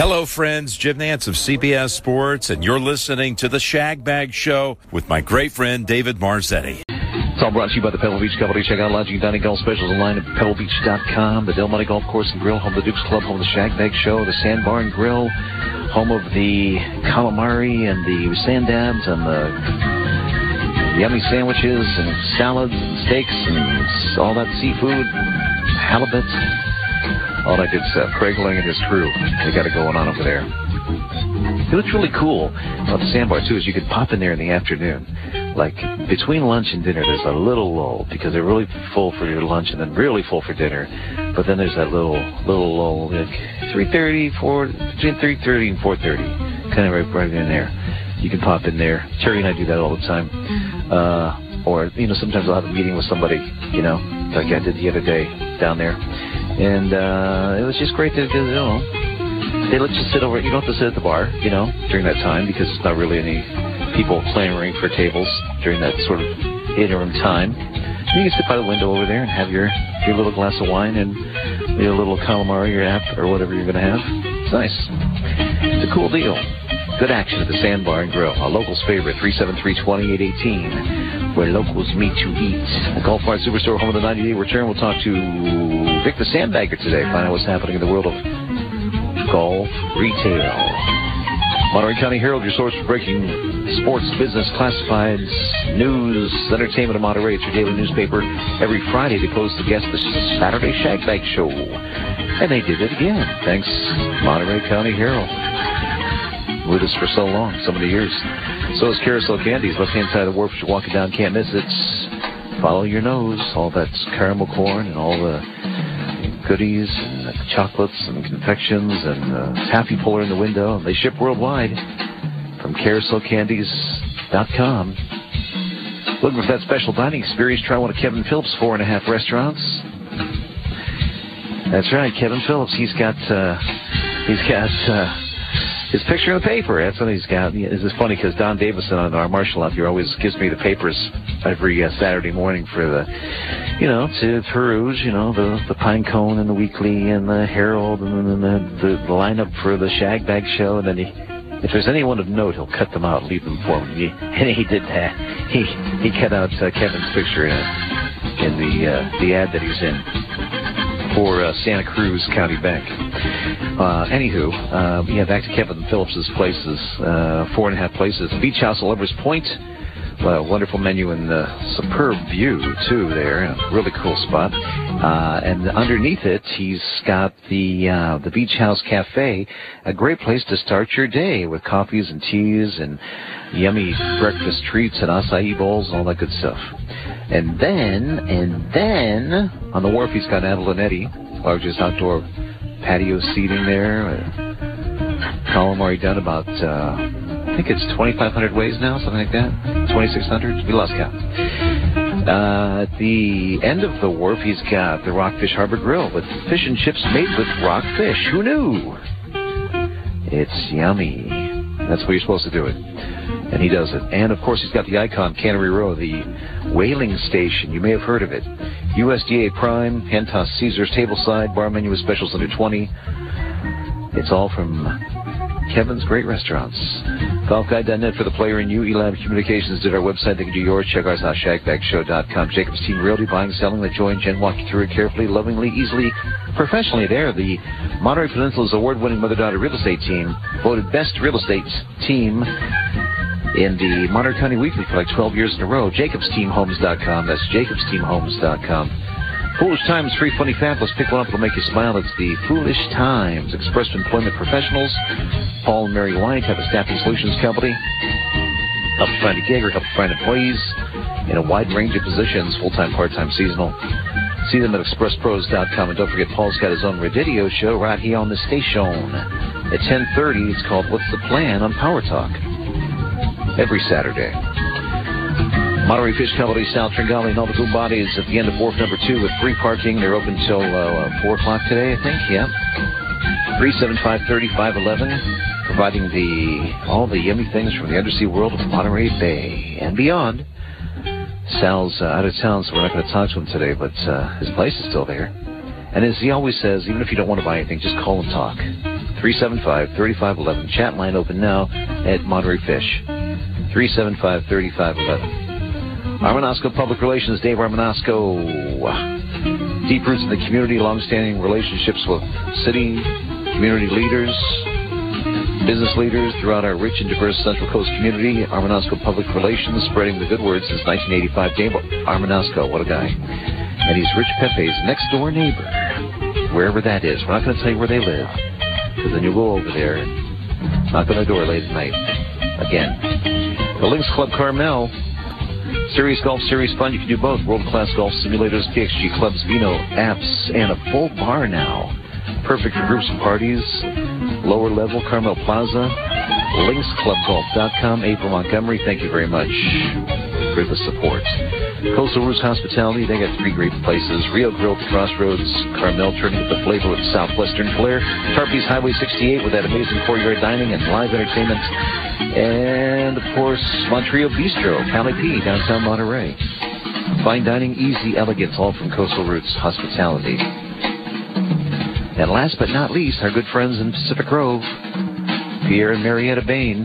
Hello, friends. Jim Nantz of CBS Sports, and you're listening to the Shag Bag Show with my great friend David Marzetti. It's all brought to you by the Pebble Beach Company. Check out lodging, dining, golf specials online at pebblebeach.com. The Del Monte Golf Course and Grill, home of the Dukes Club, home of the Shag Bag Show, the Sandbar and Grill, home of the calamari and the sand dabs and the yummy sandwiches and salads and steaks and all that seafood, halibut, all that good stuff. Craig Lang and his crew, they got it going on over there. It looks really cool about the sandbar too is you could pop in there in the afternoon. Like between lunch and dinner there's a little lull because they're really full for your lunch and then really full for dinner. But then there's that little little lull like 3:30, 4 between 3:30 and 4:30, kind of right, right in there. You can pop in there. Terry and I do that all the time. Uh, or you know sometimes I'll have a meeting with somebody, you know, like I did the other day down there, and uh, it was just great to, you know they let you sit over. You don't have to sit at the bar, you know, during that time because it's not really any people clamoring for tables during that sort of interim time. You can sit by the window over there and have your your little glass of wine and your little calamari, your app, or whatever you're going to have. It's nice. It's a cool deal. Good action at the Sandbar and Grill, a local's favorite, 373-2818, where locals meet to eat. The Golf Mart Superstore, home of the 90-day return. We'll talk to Vic the Sandbagger today, find out what's happening in the world of golf retail. Monterey County Herald, your source for breaking sports, business, classifieds, news, entertainment of Monterey. It's your daily newspaper every Friday to close the guest the Saturday Shag Bag Show. And they did it again. Thanks, Monterey County Herald. With us for so long, so many years. So is Carousel Candies, left hand side of the wharf. You're walking down, can't miss it. Follow your nose. All that caramel corn and all the goodies and uh, chocolates and confections and uh, taffy puller in the window. They ship worldwide from carouselcandies.com. Looking for that special dining experience? Try one of Kevin Phillips' four and a half restaurants. That's right, Kevin Phillips. He's got uh, he's got uh, his picture in the paper. That's what he's got. This is funny because Don Davison on our marshal out here always gives me the papers every uh, Saturday morning for the, you know, to peruse, you know, the the Pine Cone and the Weekly and the Herald and then the, the, the lineup for the Shag Bag Show. And then he, if there's anyone of note, he'll cut them out, leave them for me. And he did that. He he cut out uh, Kevin's picture in in the uh, the ad that he's in for uh, Santa Cruz County Bank. Uh, anywho, uh, yeah, back to Kevin Phillips's places, uh, four and a half places. Beach House Lovers Point. Uh, wonderful menu and the superb view too there. A really cool spot. Uh, and underneath it, he's got the uh, the Beach House Cafe, a great place to start your day with coffees and teas and yummy breakfast treats and acai bowls and all that good stuff. And then, and then on the wharf, he's got Abalonetti, largest outdoor patio seating there. Uh, calamari done about. Uh, think it's 2,500 ways now, something like that. 2,600? We lost count. Uh, at the end of the wharf, he's got the Rockfish Harbor Grill with fish and chips made with rockfish. Who knew? It's yummy. That's where you're supposed to do it. And he does it. And of course, he's got the icon, Cannery Row, the whaling station. You may have heard of it. USDA Prime, Hentas Caesars Tableside, bar menu with specials under 20. It's all from Kevin's Great Restaurants. GolfGuide.net for the player and you. Elam Communications did our website. They can do yours. Check ours out, shagbagshow.com. Jacob's Team Realty, buying, selling. Let Joy and Jen walk you through it carefully, lovingly, easily, professionally there. The Monterey Peninsula's award-winning mother-daughter real estate team voted best real estate team in the Monterey County Weekly for like 12 years in a row. JacobsTeamHomes.com. That's JacobsTeamHomes.com. Foolish Times, free, funny, fabulous. Pick one up, it'll make you smile. It's the Foolish Times. Express Employment Professionals. Paul and Mary White have a staffing solutions company. Help find a gig or help find employees in a wide range of positions, full-time, part-time, seasonal. See them at expresspros.com. And don't forget, Paul's got his own radio show right here on the station. At 10.30, it's called What's the Plan on Power Talk. Every Saturday. Monterey Fish Company, Sal Tringali, Nova Bodies at the end of wharf number two with free parking. They're open till uh, 4 o'clock today, I think. Yeah. 375-3511, providing the all the yummy things from the undersea world of Monterey Bay and beyond. Sal's uh, out of town, so we're not going to talk to him today, but uh, his place is still there. And as he always says, even if you don't want to buy anything, just call and talk. 375-3511. Chat line open now at Monterey Fish. 375-3511. Mm-hmm. Armanasco Public Relations, Dave Armanasco. Deep roots in the community, long-standing relationships with city, community leaders, business leaders throughout our rich and diverse Central Coast community. Armanasco Public Relations, spreading the good word since 1985. Dave Armanasco, what a guy. And he's Rich Pepe's next door neighbor, wherever that is. We're not going to tell you where they live, because then you'll go over there and knock on the door late at night. Again. The Links Club Carmel. Serious Golf Series Fun. You can do both. World class golf simulators, PXG clubs, Vino apps, and a full bar now. Perfect for groups and parties. Lower level, Carmel Plaza. LinksClubGolf.com. April Montgomery, thank you very much for the support. Coastal Roots Hospitality, they got three great places. Rio Grill at Crossroads, Carmel turning with the flavor with Southwestern flair. Tarpy's Highway 68 with that amazing four-yard dining and live entertainment. And, of course, Montrio Bistro, Cali P, downtown Monterey. Fine dining, easy elegance, all from Coastal Roots Hospitality. And last but not least, our good friends in Pacific Grove, Pierre and Marietta Bain,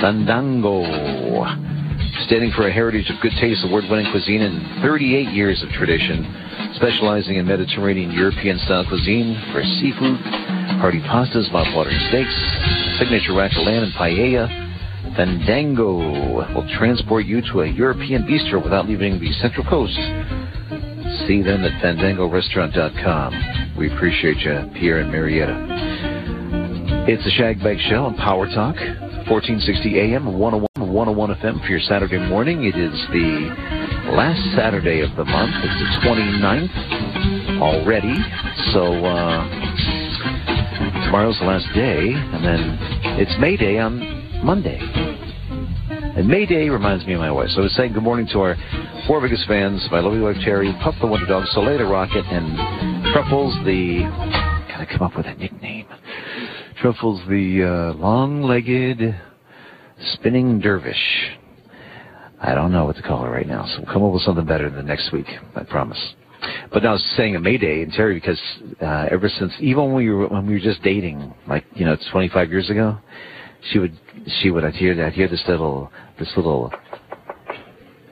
Fandango. Standing for a heritage of good taste, award-winning cuisine, and 38 years of tradition, specializing in Mediterranean European-style cuisine for seafood, hearty pastas, mouth-watering steaks, signature lamb and paella. Fandango will transport you to a European bistro without leaving the Central Coast. See them at FandangoRestaurant.com. We appreciate you, Pierre and Marietta. It's a Shag Bag Show on Power Talk, 1460 AM, 101, 101 FM for your Saturday morning. It is the last Saturday of the month. It's the 29th already. So, uh, tomorrow's the last day, and then it's May Day on Monday. And May Day reminds me of my wife. So I was saying good morning to our four biggest fans, my lovely wife Terry, Puff the Wonder Dog, Soleil the Rocket, and Truffles the... Gotta come up with a nickname. Truffles the uh, long-legged spinning dervish. I don't know what to call her right now, so we'll come up with something better than next week, I promise. But I was saying a Mayday and Terry because uh, ever since, even when we were when we were just dating, like you know, it's 25 years ago, she would she would I'd hear I'd hear this little this little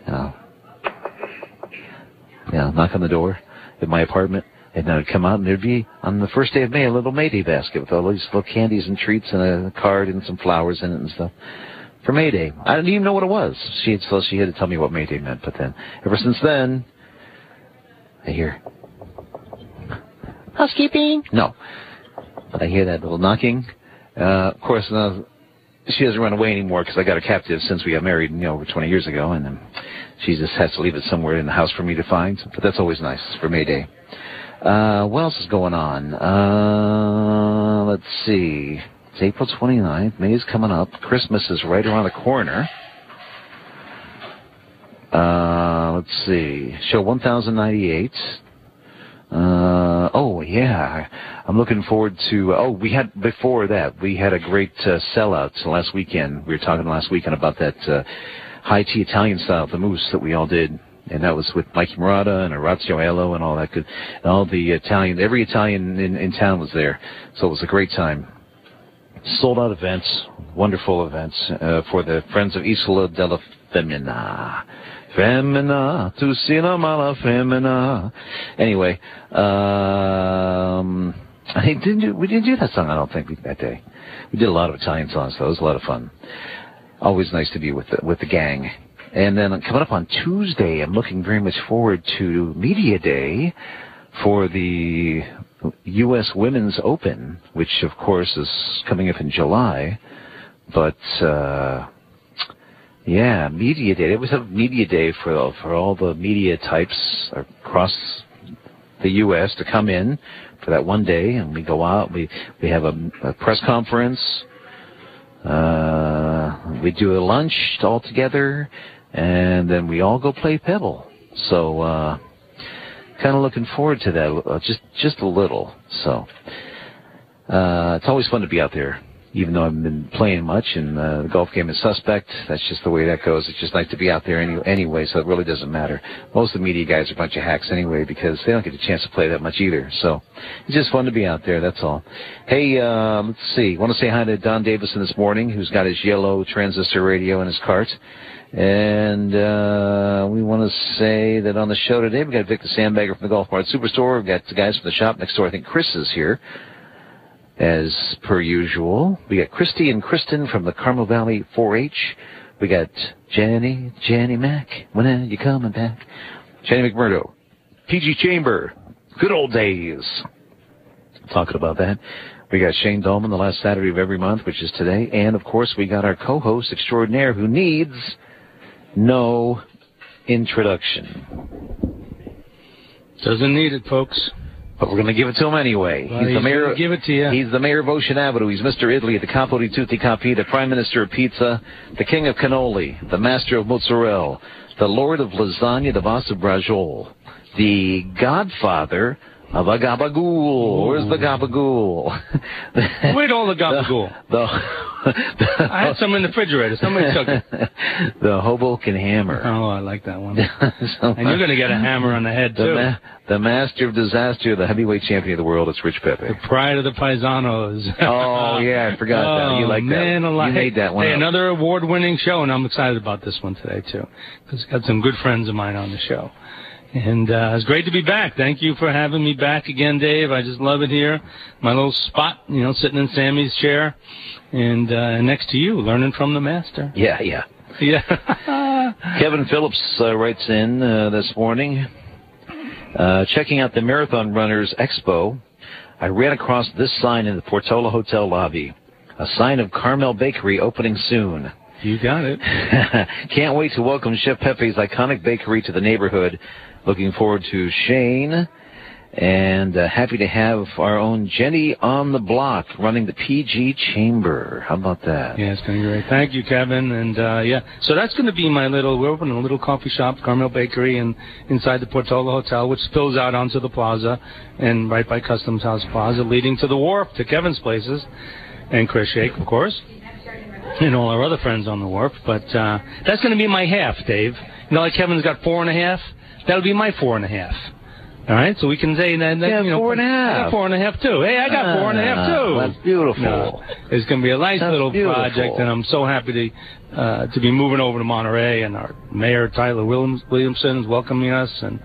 you know, you know knock on the door at my apartment, and then I'd come out and there'd be on the first day of May a little May Day basket with all these little candies and treats and a card and some flowers in it and stuff for May Day. I didn't even know what it was. She had, so she had to tell me what May Day meant. But then, ever since then, I hear housekeeping. No, but I hear that little knocking. Uh, of course, now she doesn't run away anymore because I got her captive since we got married, you know, over 20 years ago, and then she just has to leave it somewhere in the house for me to find. But that's always nice for Mayday. Uh, what else is going on? Uh, let's see. It's April 29th. May is coming up. Christmas is right around the corner. Uh, let's see. Show 1098. Uh, oh yeah, I'm looking forward to. Oh, we had before that we had a great uh, sellout last weekend. We were talking last weekend about that uh, high tea Italian style, the mousse that we all did, and that was with Mikey Murata and Orazio Aiello and all that good. And all the Italian, every Italian in, in town was there, so it was a great time. Sold out events, wonderful events uh, for the Friends of Isola della Femina. Femina, tu sei la mala femina. Anyway, um, I didn't do, we didn't do that song, I don't think, that day. We did a lot of Italian songs, though. It was a lot of fun. Always nice to be with the, with the gang. And then coming up on Tuesday, I'm looking very much forward to Media Day for the U.S. Women's Open, which of course is coming up in July. But, uh, yeah, media day. It was a media day for for all the media types across the U.S. to come in for that one day, and we go out. We we have a, a press conference. Uh, we do a lunch all together, and then we all go play Pebble. So, uh, kind of looking forward to that. Uh, just just a little. So, uh, it's always fun to be out there even though I've been playing much and uh, the golf game is suspect. That's just the way that goes. It's just nice to be out there any, anyway, so it really doesn't matter. Most of the media guys are a bunch of hacks anyway because they don't get a chance to play that much either. So it's just fun to be out there. That's all. Hey, uh, let's see. Want to say hi to Don Davison this morning, who's got his yellow transistor radio in his cart. And uh, we want to say that on the show today, we got Victor Sandbagger from the Golf Mart Superstore. We've got the guys from the shop next door. I think Chris is here as per usual. We got Christy and Kristen from the Carmel Valley 4-H. We got Jenny, Jenny Mac. When are you coming back? Jenny MacMurdo, PG Chamber, good old days. Talking about that. We got Shane Dallmann the last Saturday of every month, which is today. And of course, we got our co-host extraordinaire who needs no introduction. Doesn't need it, folks. But we're going to give it to him anyway. Well, he's, the mayor. Give it to you. He's the mayor of Ocean Avenue. He's Mr. Italy, the capo di tutti capi, the prime minister of pizza, the king of cannoli, the master of mozzarella, the lord of lasagna, the boss of brajol, the godfather of a gabagool. Where's the gabagool? Where'd all the gabagool? The, the, I had some in the refrigerator. Somebody took it. The Hoboken hammer. Oh, I like that one. so, and you're going to get a hammer on the head, the too. Ma- the master of disaster, the heavyweight champion of the world, it's Rich Pepe. The pride of the paisanos. oh, yeah, I forgot oh, that. You oh, like man, that. Alive. You made that one Hey, up. another award-winning show, and I'm excited about this one today, too. Because I've got some good friends of mine on the show. And uh, it's great to be back. Thank you for having me back again, Dave. I just love it here. My little spot, you know, sitting in Sammy's chair, and uh, next to you, learning from the master. Yeah, yeah. Yeah. Kevin Phillips uh, writes in uh, this morning, uh, checking out the Marathon Runners Expo. I ran across this sign in the Portola Hotel lobby, a sign of Carmel Bakery opening soon. You got it. Can't wait to welcome Chef Pepe's iconic bakery to the neighborhood. Looking forward to Shane. And uh, happy to have our own Jenny on the block running the PG Chamber. How about that? Yeah, it's going to be great. Thank you, Kevin. And uh, yeah, so that's going to be my little. We're opening a little coffee shop, Carmel Bakery, and inside the Portola Hotel, which spills out onto the plaza, and right by Customs House Plaza, leading to the wharf to Kevin's places, and Chris Shake, of course, and all our other friends on the wharf. But uh, that's going to be my half, Dave. You know, like Kevin's got four and a half. That'll be my four and a half. All right, so we can say that. that Yeah, you know, four and a I half. got four and a half too. Hey, I got four and a half Ah, too. That's beautiful. No, it's going to be a nice That's little beautiful. project, and I'm so happy to uh, to be moving over to Monterey, and our mayor Tyler Williams, Williamson is welcoming us, and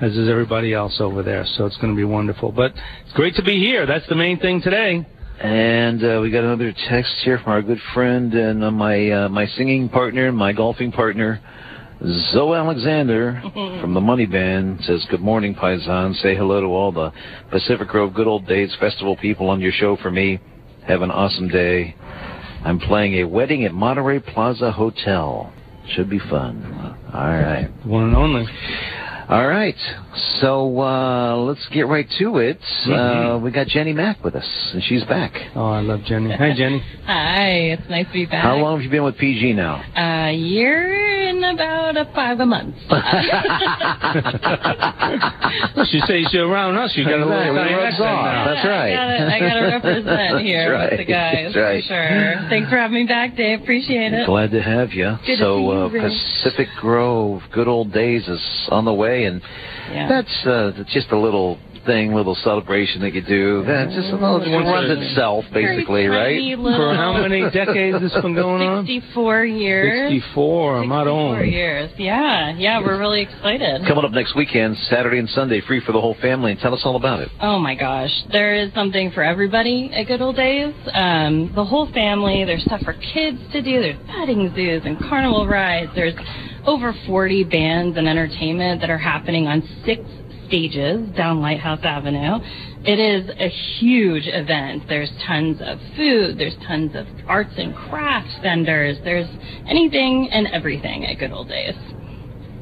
as is everybody else over there. So it's going to be wonderful. But it's great to be here. That's the main thing today. And uh, we got another text here from our good friend and uh, my uh, my singing partner, my golfing partner, Zoe Alexander from the Money Band says, "Good morning, Paisan. Say hello to all the Pacific Grove Good Old Days Festival people on your show for me. Have an awesome day. I'm playing a wedding at Monterey Plaza Hotel. Should be fun. All right." One and only. All right. So uh, let's get right to it. Uh, we got Jenny Mack with us, and she's back. Oh, I love Jenny. Hi, Jenny. Hi, it's nice to be back. How long have you been with PG now? A year and about a five a month. Well, she says she's around us. You got a little Exactly. Italian Rubs accent That's right. I gotta, I gotta represent here That's with the guys That's right. for sure. Thanks for having me back, Dave. Appreciate it. Glad to have you. Good to so see you, uh, Pacific Grove, good old days is on the way, and Yeah. That's uh, just a little thing, little celebration that you do. That just a little, it runs itself, basically, right? For how many decades has this been going on? 64 years. 64. I'm not 64 years. Yeah, yeah, we're really excited. Coming up next weekend, Saturday and Sunday, free for the whole family. And tell us all about it. Oh my gosh, there is something for everybody at Good Old Days. Um, the whole family. There's stuff for kids to do. There's petting zoos and carnival rides. There's over 40 bands and entertainment that are happening on six stages down Lighthouse Avenue. It is a huge event. There's tons of food. There's tons of arts and crafts vendors. There's anything and everything at Good Old Days.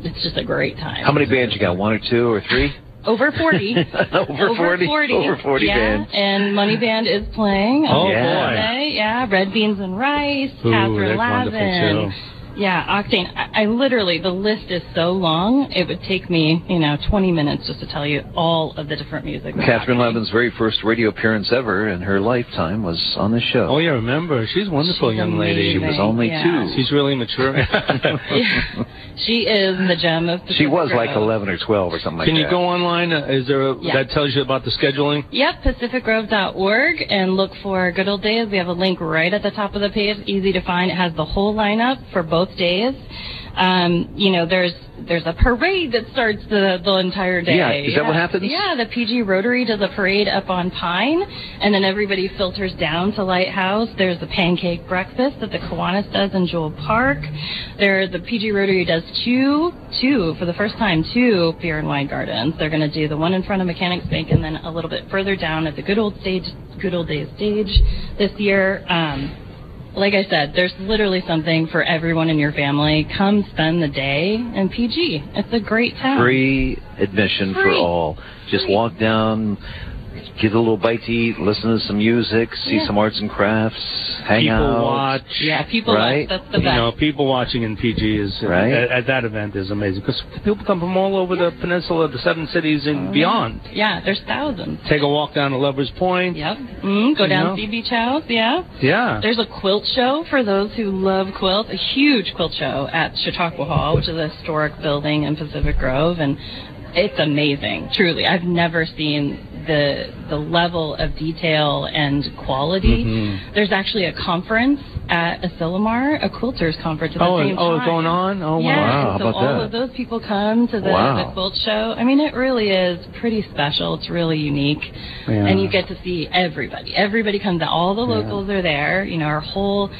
It's just a great time. How many bands you got? One or two or three? Over 40. over, 40, Over 40 yeah, bands. and Money Band is playing Oh, Yeah. boy. Yeah, Red Beans and Rice, Ooh, Catherine that's wonderful, Lavin, Yeah, Octane. I, I literally, the list is so long, it would take me, you know, 20 minutes just to tell you all of the different music. that's Catherine happening. Levin's very first radio appearance ever in her lifetime was on the show. Oh, yeah, remember. She's a wonderful She's young lady. She was only yeah. two. She's really mature. Yeah. she is the gem of the She Pacific was like 11 or 12 or something like Can that. Can you go online? Uh, Is there a, Yeah. that tells you about the scheduling? Yep, pacificgrove.org and look for Good Old Days. We have a link right at the top of the page, easy to find. It has the whole lineup for both days. Um, you know, there's there's a parade that starts the the entire day. Yeah, is that what happens? Yeah, the PG Rotary does a parade up on Pine, and then everybody filters down to Lighthouse. There's the pancake breakfast that the Kiwanis does in Jewel Park. There, the PG Rotary does two, two for the first time, two beer and wine gardens. They're going to do the one in front of Mechanics Bank, and then a little bit further down at the Good Old Stage, Good Old Days stage this year. Um, like I said, there's literally something for everyone in your family. Come spend the day in PG. It's a great town. Free admission for all. Just Free. walk down, get a little bite to eat, listen to some music, see Yeah. some arts and crafts, hang People out. watch. Yeah, people. Right? That's the You know, people watching in PG is Right. at, at that event is amazing because people come from all over the peninsula, the seven cities and beyond. Yeah, there's thousands. Take a walk down to Lovers Point. Yep. Mm, go down know? to Beach House. Yeah. Yeah. There's a quilt show for those who love quilts. A huge quilt show at Chautauqua Hall, which is a historic building in Pacific Grove, and it's amazing. Truly, I've never seen the the level of detail and quality. Mm-hmm. There's actually a conference at Asilomar, a quilters conference at the Oh, same oh, time. going on? Oh, wow. Yeah, Wow, how so all that? of those people come to the, Wow. the quilt show. I mean, it really is pretty special. It's really unique, Yeah. and you get to see everybody. Everybody comes out. All the locals are there. You know, our whole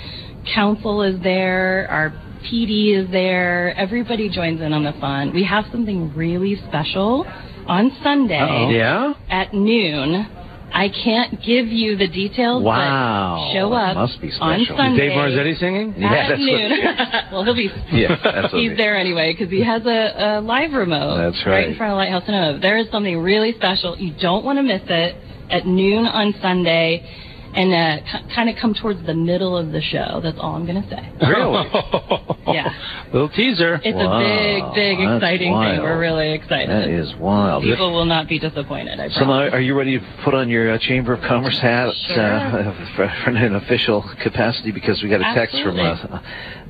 council is there. Our PD is there. Everybody joins in on the fun. We have something really special on Sunday Uh-oh. Yeah? at noon. I can't give you the details. Wow. But show up Must be on special. Sunday. Dave Marzetti singing? Yeah, at that's what- noon. well, he'll be. Yeah, that's what He's it- there anyway because he has a, a live remote. That's right. Right in front of Lighthouse Cinema. There is something really special. You don't want to miss it at noon on Sunday, and uh, k- kind of come towards the middle of the show. That's all I'm gonna say. Really? Yeah. Little teaser. It's Wow, a big, big, that's exciting wild. thing. We're really excited. That is wild. People will not be disappointed. I So promise. are you ready to put on your uh, Chamber of Commerce hat Sure. uh, for, for an official capacity? Because we got a text from uh,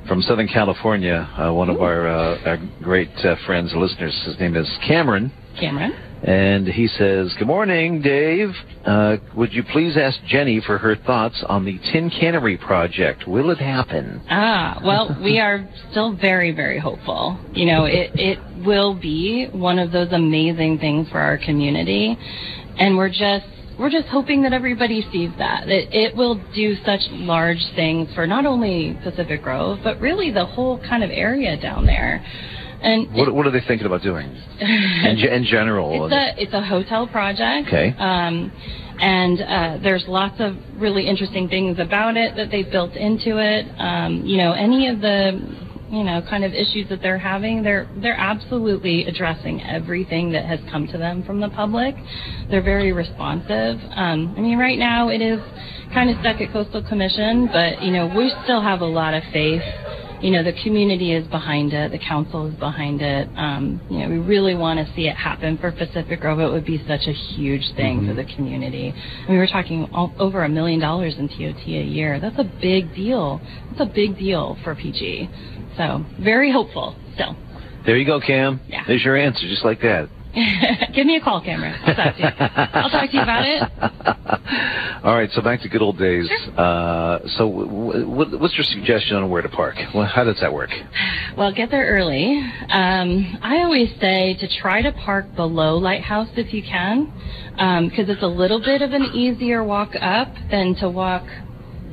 from Southern California. Uh, one of our, uh, our great uh, friends, listeners. His name is Cameron, Cameron. And he says, "Good morning, Dave. Uh, would you please ask Jenny for her thoughts on the Tin Cannery project? Will it happen?" Ah, well, we are still very, very hopeful. You know, it, it will be one of those amazing things for our community. And we're just, we're just hoping that everybody sees that. It, it will do such large things for not only Pacific Grove, but really the whole kind of area down there. And What, what are they thinking about doing in, in general? it's a it's a hotel project. Okay. Um, and uh, there's lots of really interesting things about it that they've built into it. Um, you know, any of the you know kind of issues that they're having, they're they're absolutely addressing everything that has come to them from the public. They're very responsive. Um, I mean, right now it is kind of stuck at Coastal Commission, but you know we still have a lot of faith you know, the community is behind it, the council is behind it. Um, you know, we really want to see it happen for Pacific Grove. It would be such a huge thing for the community. We were talking o- over a million dollars in TOT a year. That's a big deal. That's a big deal for PG. So, very hopeful still. There you go, Cam. Yeah. There's your answer, just like that. Give me a call, Cameron. I'll talk to you. I'll talk to you about it. All right, so back to good old days. Uh, so, w- w- what's your suggestion on where to park? Well, how does that work? Well, get there early. Um, I always say to try to park below Lighthouse if you can, because it's a little bit of an easier walk up than to walk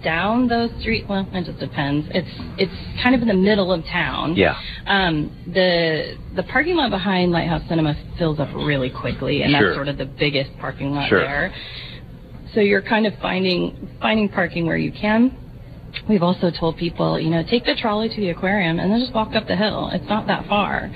down those streets. Well, it just depends. It's it's kind of in the middle of town. Yeah. Um, the the parking lot behind Lighthouse Cinema fills up really quickly, and Sure. that's sort of the biggest parking lot Sure. there. So you're kind of finding finding parking where you can. We've also told people, you know, take the trolley to the aquarium and then just walk up the hill. It's not that far.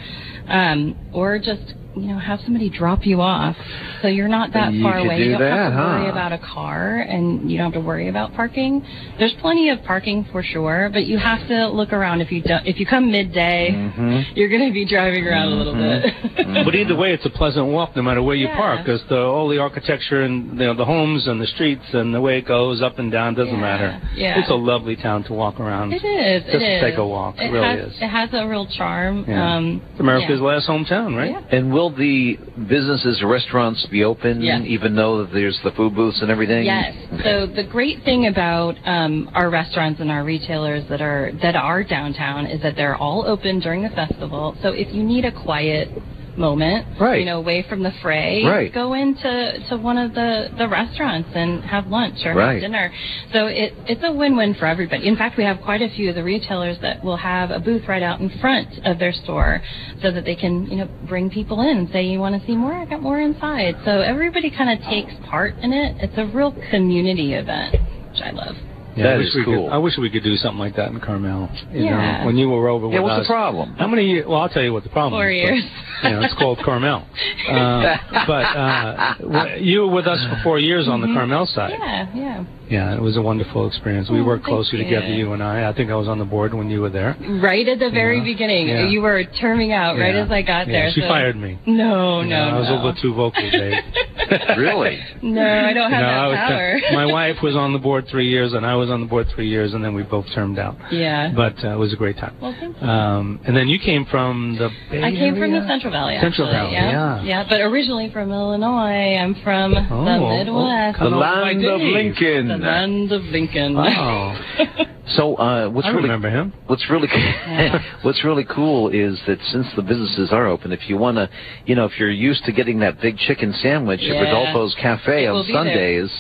Um, or just you know, have somebody drop you off, so you're not that You far away. do you don't have that, to worry about a car, and you don't have to worry about parking. There's plenty of parking for sure, but you have to look around. If you don't, if you come midday, Mm-hmm. you're going to be driving around a little bit. But either way, it's a pleasant walk no matter where you Yeah. park, because the all the architecture and you know the homes and the streets and the way it goes up and down doesn't Yeah, matter. yeah. It's a lovely town to walk around. It is. Just it is. take a walk. It It really has, is. It has a real charm. Yeah. Um, It's America's yeah. last hometown, right? Yeah. And will the businesses restaurants be open Yes. even though there's the food booths and everything? Yes. So the great thing about um, our restaurants and our retailers that are that are downtown is that they're all open during the festival. So if you need a quiet moment, Right. you know, away from the fray, Right. go into to one of the, the restaurants and have lunch or Right. have dinner. So it it's a win-win for everybody. In fact, we have quite a few of the retailers that will have a booth right out in front of their store so that they can, you know, bring people in and say, "You want to see more? I got more inside." So everybody kind of takes part in it. It's a real community event, which I love. Yeah, That I wish is we cool. Could, I wish we could do something like that in Carmel. You Yeah. know, when you were over Yeah, with what's us. the problem? How many? Years? Well, I'll tell you what the problem Four is. but, years. you know, it's called Carmel. Uh, but uh, you were with us for four years on the Carmel side. Mm-hmm. Yeah, yeah. Yeah, it was a wonderful experience. We Oh, worked thank closely you. together, you and I. I think I was on the board when you were there. Right at the very Yeah. beginning, Yeah. you were terming out right Yeah. as I got Yeah, there. She so- fired me. No, no, Yeah, I was no. a little too vocal, Dave. Really? No, I don't have You know, that was power. my wife was on the board three years, and I was on the board three years, and then we both termed out. yeah. But uh, it was a great time. well, thank you. Um, and then you came from the Bay I came from the Central Valley. Central actually. Valley, yeah. yeah. But originally from Illinois. I'm from Oh, the oh, Midwest. The land of Lincoln. The land of Lincoln. Oh, So uh, what's I really remember him. what's really what's really cool is that since the businesses are open, if you want to, you know, if you're used to getting that big chicken sandwich at Rodolfo's Cafe It on will there. Sundays,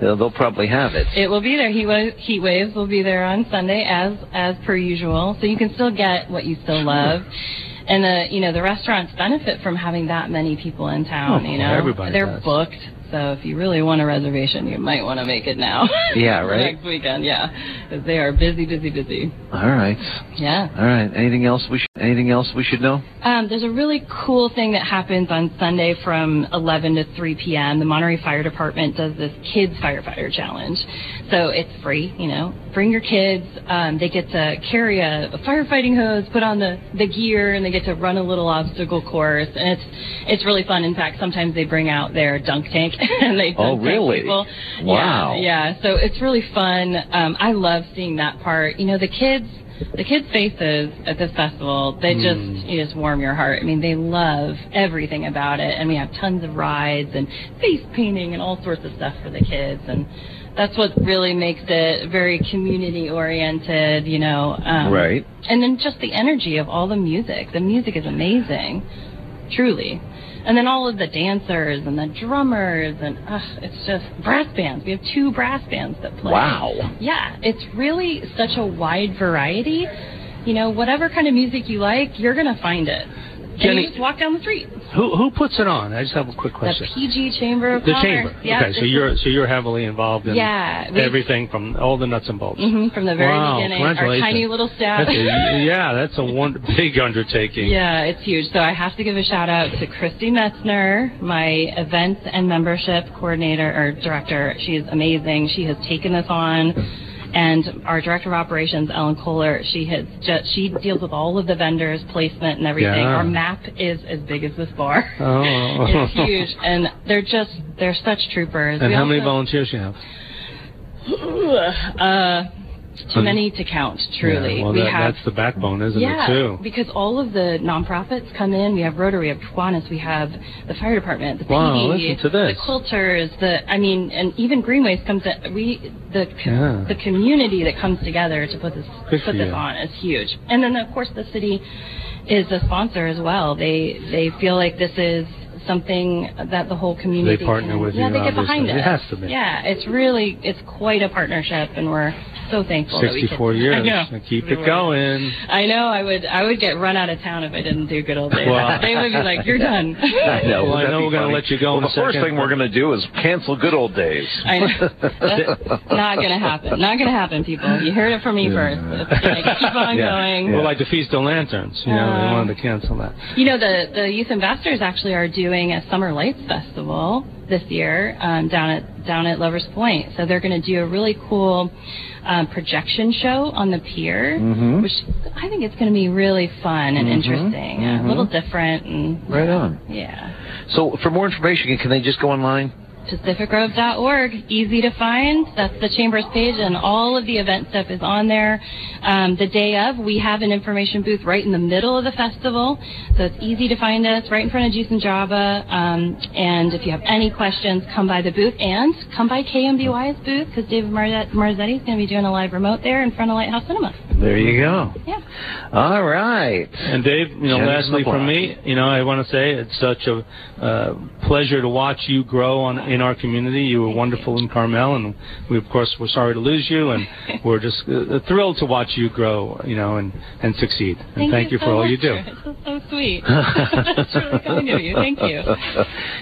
they'll, they'll probably have it. It will be there. Heat, wa- heat waves will be there on Sunday as as per usual. So you can still get what you still love. And the you know the restaurants benefit from having that many people in town. Oh, you know everybody they're does. booked. So if you really want a reservation, you might want to make it now. Yeah, right. Next weekend, yeah, 'Cause they are busy, busy, busy. All right, Yeah. all right. Anything else we should anything else we should know? Um, there's a really cool thing that happens on Sunday from 11 to 3 p.m. The Monterey Fire Department does this Kids Firefighter Challenge. So it's free, you know. Bring your kids. Um, they get to carry a, a firefighting hose, put on the, the gear, and they get to run a little obstacle course. And it's it's really fun. In fact, sometimes they bring out their dunk tank and they Oh, really? people. Wow. Yeah, yeah. So it's really fun. Um, I love seeing that part. You know, the kids the kids' faces at this festival, they just you just warm your heart. I mean, they love everything about it, and we have tons of rides and face painting and all sorts of stuff for the kids, and that's what really makes it very community oriented. You know, um, Right. And then just the energy of all the music. The music is amazing, truly. And then all of the dancers and the drummers and uh, it's just brass bands. We have two brass bands that play. Wow. Yeah, it's really such a wide variety. You know, whatever kind of music you like, you're gonna find it. And Jenny- you just walk down the street. Who who puts it on? I just have a quick question. The. PG Chamber of The Commerce. chamber. Yeah, okay, so you're so you're heavily involved in Yeah, everything from all the nuts and bolts. hmm from the very wow, beginning. Our tiny little staff. That's a, yeah, that's a one, big undertaking. Yeah, it's huge. So I have to give a shout out to Christy Metzner, my events and membership coordinator or director. She is amazing. She has taken this on. And our director of operations, Ellen Kohler, she has just she deals with all of the vendors, placement, and everything. Yeah. Our map is as big as this bar. Oh. it's huge, and they're just they're such troopers. And We how many volunteers you have? Uh, too many to count. Truly, Yeah, well, we that, have that's the backbone, isn't yeah, it, too? because all of the nonprofits come in. We have Rotary, we have Kiwanis, we have the fire department, the Wow, PD, listen to this. the quilters, the I mean, and even Greenways comes. In, we the Yeah. the community that comes together to put this Good put this you. on is huge. And then of course the city is a sponsor as well. They they feel like this is something that the whole community They partner can- with yeah you, they get behind it It has to be. yeah it's really it's quite a partnership and we're so thankful. that we could- 64 years. I know. Keep We it were. going. I know. I would. I would get run out of town if I didn't do good old days. Well- they would be like, "You're done." I know. Well, I know we're gonna let you go Well, a the first second, thing we're going to do is cancel good old days. I know. That's not going to happen. Not going to happen, people. You heard it from me first. It's gonna keep on Yeah. going. Well, like the Feast of Lanterns, you know, they Uh, wanted to cancel that. You know, the, the youth ambassadors actually are doing a Summer Lights Festival this year um, down at down at Lovers Point. So they're going to do a really cool um, projection show on the pier, Mhm. which I think it's going to be really fun and Mhm, interesting, mhm. a little different, and Right on. yeah. So, for more information, can they just go online? PacificGrove.org, easy to find. That's the Chamber's page, and all of the event stuff is on there. Um, the day of, we have an information booth right in the middle of the festival, so it's easy to find us right in front of Juice and Java. Um, and if you have any questions, come by the booth and come by KMBY's booth because David Marzet- Marzetti is going to be doing a live remote there in front of Lighthouse Cinema. There you go. Yeah. All right. And Dave, you know, Jenny's lastly from me, you know, I want to say it's such a uh, pleasure to watch you grow on in our community. You were wonderful in Carmel, and we, of course, we're sorry to lose you, and we're just uh, thrilled to watch you grow, you know, and and succeed. And thank, you, for so all you do. That's so sweet. That's really kind of you. Thank you.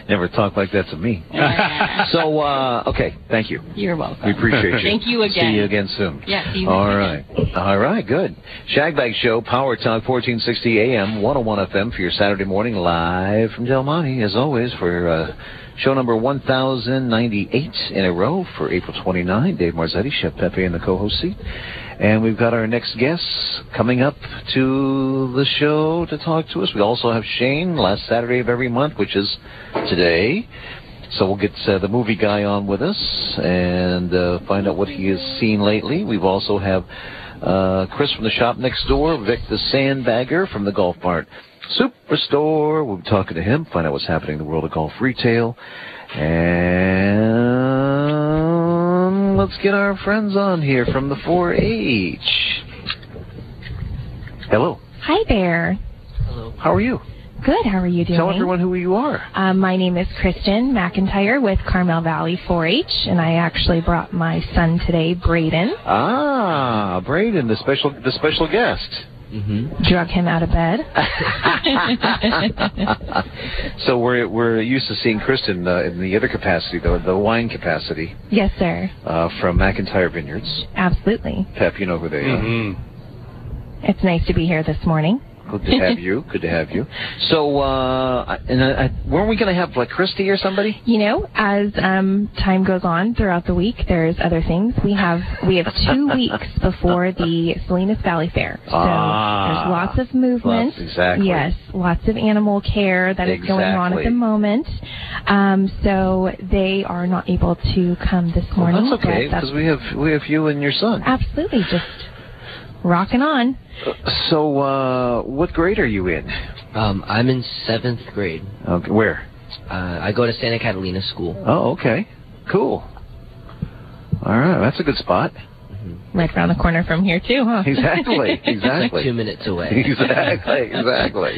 Never talk like that to me. So, uh, okay, thank you. You're welcome. We appreciate you. Thank you again. See you again soon. Yeah, see you All next right. All right, good. Shagbag Show, Power Talk, 1460 AM, 101 FM for your Saturday morning, live from Del Monte, as always, for uh, show number 1098 in a row for April 29. Dave Marzetti, Chef Pepe in the co-host seat. And we've got our next guests coming up to the show to talk to us. We also have Shane, last Saturday of every month, which is today. So we'll get uh, the movie guy on with us and uh, find out what he has seen lately. We've also have uh, Chris from the shop next door, Vic the Sandbagger from the Golf Mart Superstore. We'll be talking to him, find out what's happening in the world of golf retail. And let's get our friends on here from the 4-H. Hello. Hi there. Hello. How are you? Good. How are you doing? Tell everyone who you are. Um, my name is Kristen McIntyre with Carmel Valley 4-H, and I actually brought my son today, Braden. Ah, Braden, the special the special guest. Drug him out of bed. so we're we're used to seeing Kristen uh, in the other capacity, the the wine capacity, yes, sir. uh, from McIntyre Vineyards. Absolutely. Pep, you know who they are. Mhm. It's nice to be here this morning. Good to have you. Good to have you. So, uh, and I, I, weren't we going to have like Christy or somebody? You know, as um, time goes on throughout the week, there's other things. We have we have two weeks before the Salinas Valley Fair, so Ah. there's lots of movement. Lots- exactly. Yes, lots of animal care that is going on at the moment. Um, so they are not able to come this morning. Well, that's okay because we have we have you and your son. absolutely just rocking on. So, uh, what grade are you in? Um, I'm in seventh grade. Okay, where? Uh, I go to Santa Catalina School. Oh, okay. Cool. All right, that's a good spot. Right around the corner from here too, huh? Exactly. It's like Exactly. two minutes away. exactly, exactly.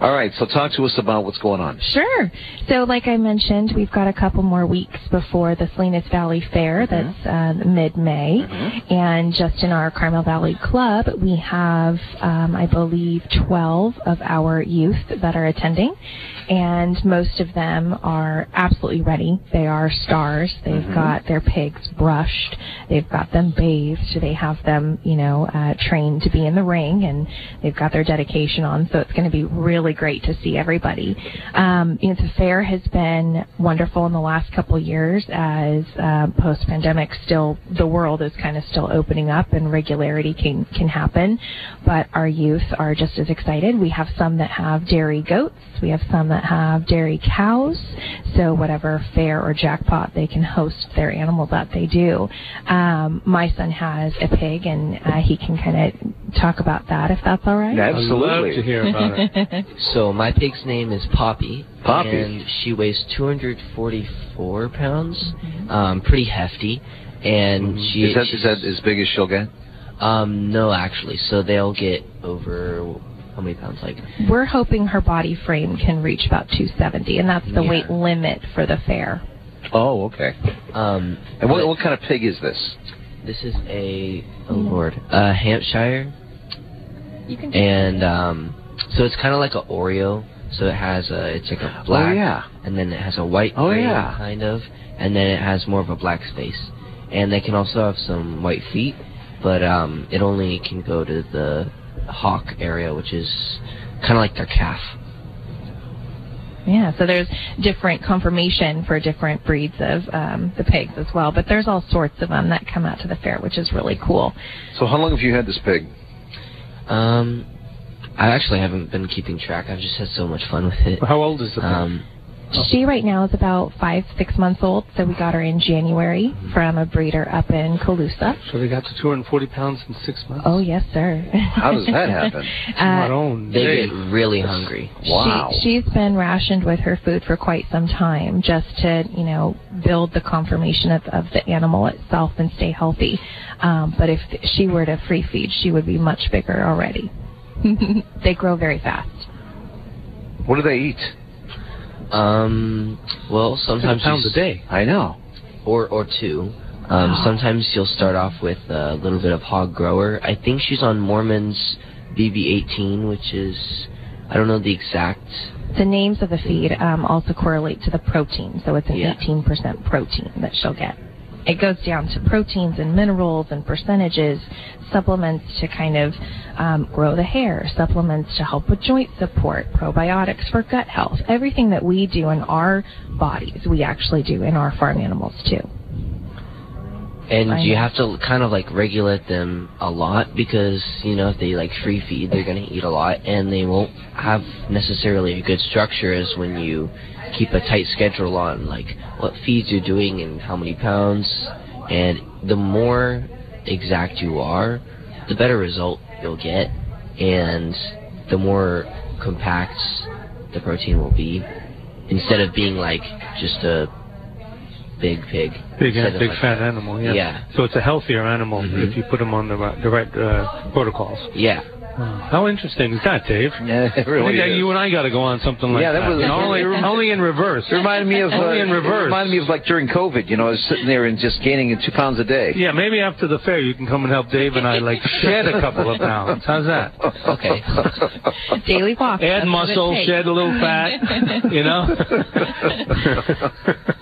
All right, so talk to us about what's going on. Sure. So, like I mentioned, we've got a couple more weeks before the Salinas Valley Fair. That's uh, mid-May, and just in our Carmel Valley Club, we have, um, I believe, 12 of our youth that are attending, and most of them are absolutely ready. They are stars. They've got their pigs brushed. They've got them bathed. Do they have them, you know, uh, trained to be in the ring, and they've got their dedication on. So it's going to be really great to see everybody. Um, you know, the fair has been wonderful in the last couple of years as uh, post-pandemic still the world is kind of still opening up and regularity can can happen. But our youth are just as excited. We have some that have dairy goats. We have some that have dairy cows. So whatever fair or jackpot they can host their animals that they do. Um, my son has a pig, and uh, he can kind of talk about that if that's all right. I'd love Absolutely. to hear about it. So my pig's name is Poppy. Poppy. And she weighs 244 pounds. Um, pretty hefty. And she Is that, is she's- that as big as she'll get? Um, no, actually. So they'll get over how many pounds? Like We're hoping her body frame can reach about 270, and that's the Yeah. weight limit for the fair. Oh, okay. um. And what, what kind of pig is this? This is a oh lord, a Hampshire, You can. and um, so it's kind of like a Oreo. So it has a, it's like a black, Oh yeah. and then it has a white Oh, yeah. kind of, and then it has more of a black space. And they can also have some white feet, but um, it only can go to the hock area, which is kind of like their calf. Yeah, so there's different conformation for different breeds of um, the pigs as well, but there's all sorts of them that come out to the fair, which is really cool. So how long have you had this pig? Um, I actually haven't been keeping track. I've just had so much fun with it. How old is the pig? Um, She right now is about five, six months old, so we got her in January from a breeder up in Colusa. so they got to 240 pounds in six months. Oh yes, sir. How does that happen? Not uh, own. they get really hungry. Wow. She, she's been rationed with her food for quite some time, just to you know build the conformation of, of the animal itself and stay healthy. Um, but if she were to free feed, she would be much bigger already. they grow very fast. What do they eat? Um, well, sometimes pounds a day. I know. or or two. Um, sometimes you'll start off with a little bit of hog grower. I think she's on Moorman's BB18, which is I don't know the exact. The names of the feed um, also correlate to the protein, so it's an Yeah. 18% protein that she'll get. It goes down to proteins and minerals and percentages, supplements to kind of um, grow the hair, supplements to help with joint support, probiotics for gut health. Everything that we do in our bodies, we actually do in our farm animals too. And I you know. have to kind of like regulate them a lot because you know if they like free feed, they're gonna eat a lot, and they won't have necessarily a good structure as when you keep a tight schedule on like what feeds you're doing and how many pounds. And the more exact you are, the better result you'll get, and the more compact the protein will be. Instead of being like just a big pig. Big, big like- fat animal, yeah. Yeah. So it's a healthier animal Mhm. if you put them on the right, the right uh, protocols. Yeah. How interesting is that, Dave? Yeah, it I really that is. you and I got to go on something like Yeah, that was- You know, only, only in reverse. It reminded me of uh, Only in it reverse. reminded me of like during COVID. You know, I was sitting there and just gaining two pounds a day. Yeah, maybe after the fair you can come and help Dave and I like shed a couple of pounds. How's that? Okay. Daily walk. Add that's muscle, shed a little fat, you know?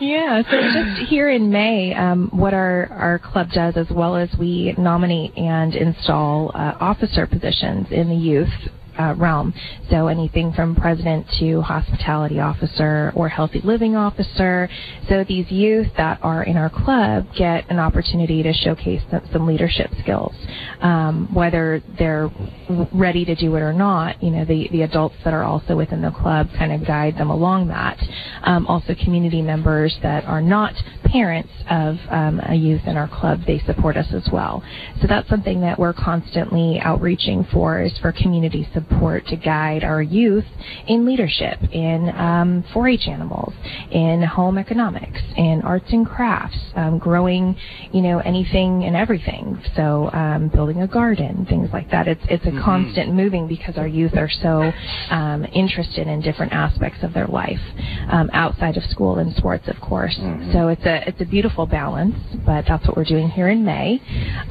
Yeah, so just here in May, um, what our, our club does as well as we nominate and install uh, officer positions in the youth uh, realm. So anything from president to hospitality officer or healthy living officer. So these youth that are in our club get an opportunity to showcase some, some leadership skills. Um, whether they're ready to do it or not, you know, the, the adults that are also within the club kind of guide them along that. Um, also community members that are not parents of um, a youth in our club, they support us as well. So that's something that we're constantly outreaching for is for community support to guide our youth in leadership, in um, 4-H animals, in home economics, in arts and crafts, um, growing, you know, anything and everything. So um, building a garden, things like that. It's it's a constant moving because our youth are so um, interested in different aspects of their life um, outside of school and sports, of course. So it's a it's a beautiful balance, but that's what we're doing here in May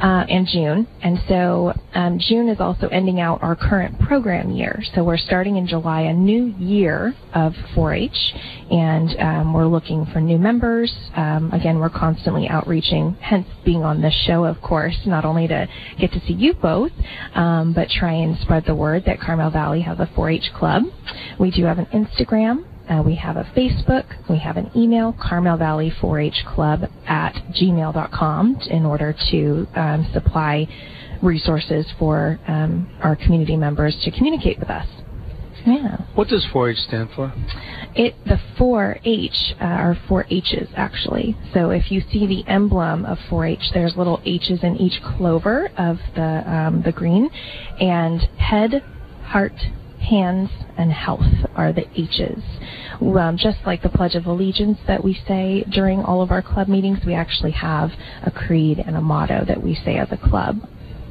uh, and June. And so um, June is also ending out our current program year. So we're starting in July a new year of 4-H, and um, we're looking for new members. Um, again, we're constantly outreaching, hence being on this show, of course, not only to get to see you both, um, but try and spread the word that Carmel Valley has a 4-H club. We do have an Instagram. Uh, we have a Facebook. We have an email, Carmel Valley 4-H Club at gmail.com in order to um, supply resources for um, our community members to communicate with us. Yeah. What does 4-H stand for? It the 4-H uh, are four H's actually. So if you see the emblem of 4-H, there's little H's in each clover of the um, the green, and head, heart, hands, and health are the H's. Um, just like the Pledge of Allegiance that we say during all of our club meetings, we actually have a creed and a motto that we say as a club.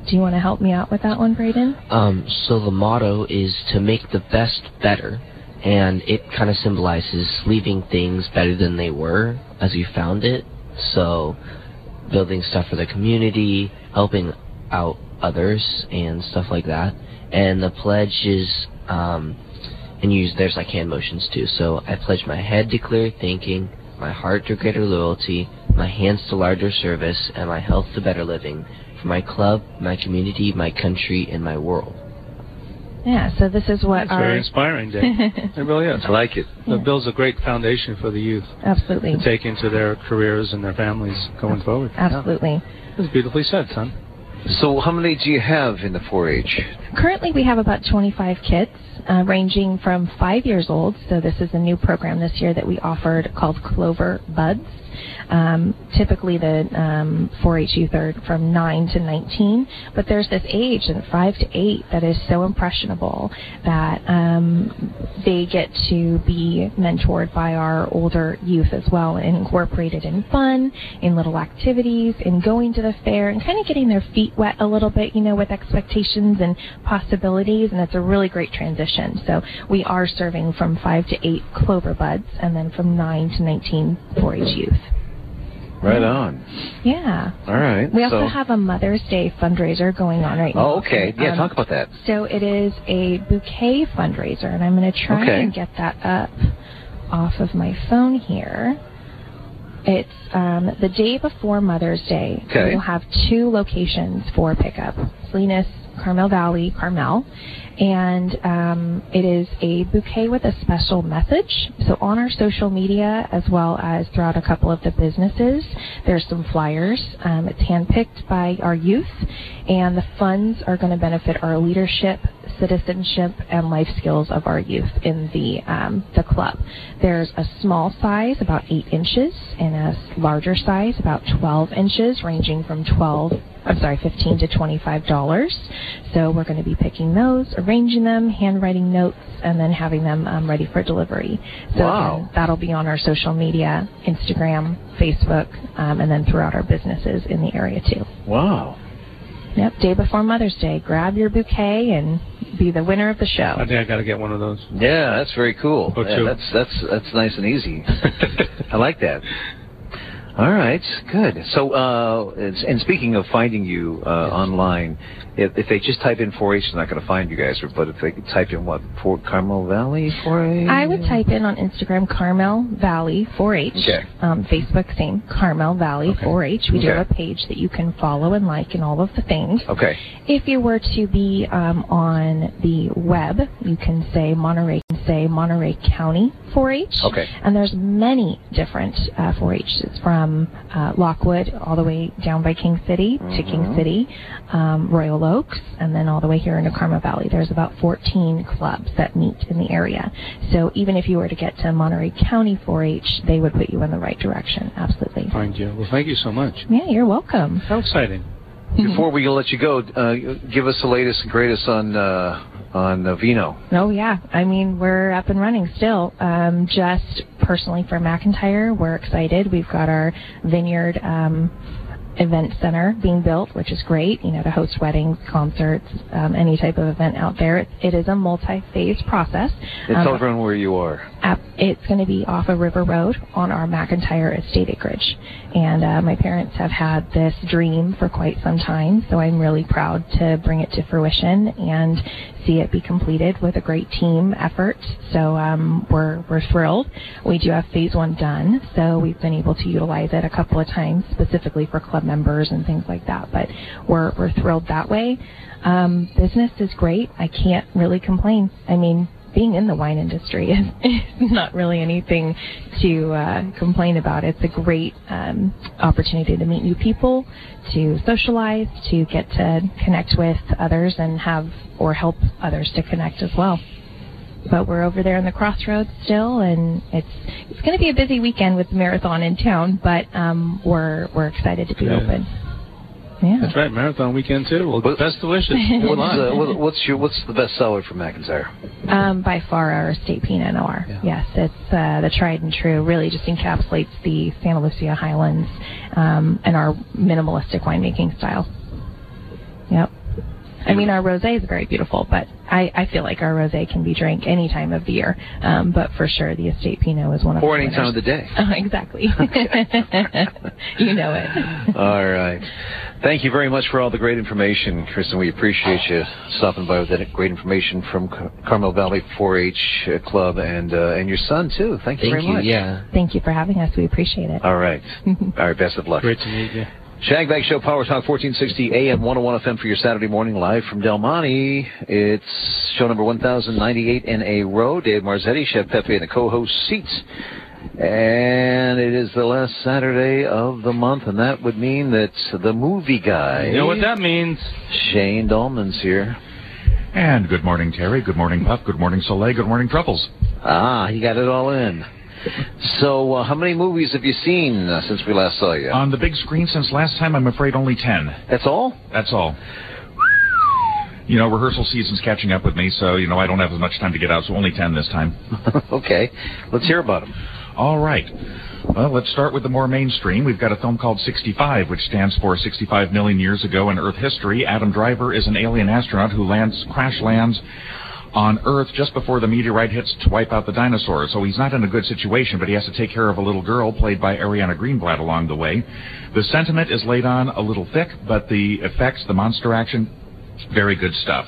Do you want to help me out with that one, Braden? Um, so the motto is to make the best better, and it kind of symbolizes leaving things better than they were as you found it. So building stuff for the community, helping out others, and stuff like that. And the pledge is, um, and use there's like hand motions too. So I pledge my head to clear thinking, my heart to greater loyalty, my hands to larger service, and my health to better living for my club, my community, my country, and my world. Yeah, so this is what It's our very inspiring, Dave. it really is. I like it. It builds a great foundation for the youth absolutely, to take into their careers and their families going forward. absolutely. It's beautifully said, son. So, how many do you have in the 4-H? Currently, we have about 25 kids, uh, ranging from five years old. So this is a new program this year that we offered called Clover Buds. Um, typically, the um, 4-H youth are from 9 to 19, but there's this age, and 5 to 8, that is so impressionable that um, they get to be mentored by our older youth as well, and incorporated in fun, in little activities, in going to the fair, and kind of getting their feet wet a little bit, you know, with expectations and possibilities, and it's a really great transition. So we are serving from 5 to 8 Clover Buds, and then from 9 to 19 4-H youth. Right on. Yeah. All right. We also so, have a Mother's Day fundraiser going on right now. Oh, okay. Yeah, Um, talk about that. So it is a bouquet fundraiser, and I'm going to try Okay. and get that up off of my phone here. It's um, the day before Mother's Day. Okay. We'll have two locations for pickup: Salinas, Carmel Valley, Carmel, and um, it is a bouquet with a special message. So on our social media, as well as throughout a couple of the businesses, there's some flyers. Um, it's handpicked by our youth, and the funds are going to benefit our leadership, citizenship, and life skills of our youth in the um, the club. There's a small size, about eight inches, and a larger size, about 12 inches, ranging from 12. I'm sorry, 15 to 25 dollars. So we're going to be picking those, arranging them, handwriting notes, and then having them um, ready for delivery. So Wow. again, that'll be on our social media, Instagram, Facebook, um, and then throughout our businesses in the area too. Wow. Yep, day before Mother's Day, grab your bouquet and be the winner of the show. I think I got to get one of those. Yeah, that's very cool. Yeah, that's that's that's nice and easy. I like that. All right, good. So, uh, and speaking of finding you uh, online, if, if they just type in 4-H, they're not going to find you guys. But if they type in what Fort Carmel Valley 4-H, I would type in on Instagram Carmel Valley 4-H. Okay. Um, Facebook same Carmel Valley Okay. 4-H. We do have a page that you can follow and like and all of the things. Okay. If you were to be um, on the web, you can say Monterey, say Monterey County 4-H. Okay. And there's many different uh, 4-H's from uh, Lockwood all the way down by King City to King Mhm. City, um, Royal Oaks, and then all the way here into Carmel Valley. There's about 14 clubs that meet in the area. So even if you were to get to Monterey County 4-H, they would put you in the right direction. Absolutely. Find you. Well, thank you so much. Yeah, you're welcome. How exciting. Before we let you go, uh, give us the latest and greatest on uh, on uh, Vino. Oh yeah, I mean we're up and running still. Um, just personally for McIntyre, we're excited. We've got our vineyard um, event center being built, which is great. You know, to host weddings, concerts, um, any type of event out there. It, it is a multi-phase process. It's Um, tell everyone where you are. App- It's going to be off of River Road on our McIntyre estate acreage. And uh, my parents have had this dream for quite some time, so I'm really proud to bring it to fruition and see it be completed with a great team effort. So um, we're, we're thrilled. We do have phase one done, so we've been able to utilize it a couple of times, specifically for club members and things like that. But we're, we're thrilled that way. Um, business is great. I can't really complain. I mean, being in the wine industry is, is not really anything to uh, complain about. It's a great um, opportunity to meet new people, to socialize, to get to connect with others and have or help others to connect as well. But we're over there in the crossroads still, and it's it's going to be a busy weekend with the marathon in town. But um, we're we're excited to be Good. open. Yeah. That's right, marathon weekend too. Well, What- best wishes. What's, uh, what, what's your what's the best seller for McIntyre? Um, by far our state Pinot Noir. Yeah. Yes, it's uh, the tried and true. Really, just encapsulates the Santa Lucia Highlands um, and our minimalistic winemaking style. Yep. I mean, our rosé is very beautiful, but I, I feel like our rosé can be drank any time of the year. Um, but for sure, the estate Pinot is one of or the any time of the day. Oh, exactly. you know it. All right. Thank you very much for all the great information, Kristen. We appreciate you stopping by with that great information from Car- Carmel Valley 4-H Club and uh, and your son too. Thank you Thank very you. much. Yeah. Thank you for having us. We appreciate it. All right. All right. Best of luck. Great to meet you. Shagbag Show, Power Talk 1460 AM 101 FM for your Saturday morning live from Del Monte. It's show number 1098 in a row. Dave Marzetti, Chef Pepe and the co-host seats. And it is the last Saturday of the month, and that would mean that the movie guy, You know what that means? Shane Dallmann's here. And good morning, Terry. Good morning, Puff. Good morning, Soleil. Good morning, Truffles. Ah, he got it all in. So, uh, how many movies have you seen uh, since we last saw you? On the big screen since last time, I'm afraid only 10. That's all? That's all. You know, rehearsal season's catching up with me, so, you know, I don't have as much time to get out, so only 10 this time. okay. Let's hear about them. All right. Well, let's start with the more mainstream. We've got a film called 65, which stands for 65 million years ago in Earth history. Adam Driver is an alien astronaut who lands, crash lands on Earth just before the meteorite hits to wipe out the dinosaurs. So he's not in a good situation, but he has to take care of a little girl played by Ariana Greenblatt along the way. The sentiment is laid on a little thick, but the effects, the monster action, very good stuff.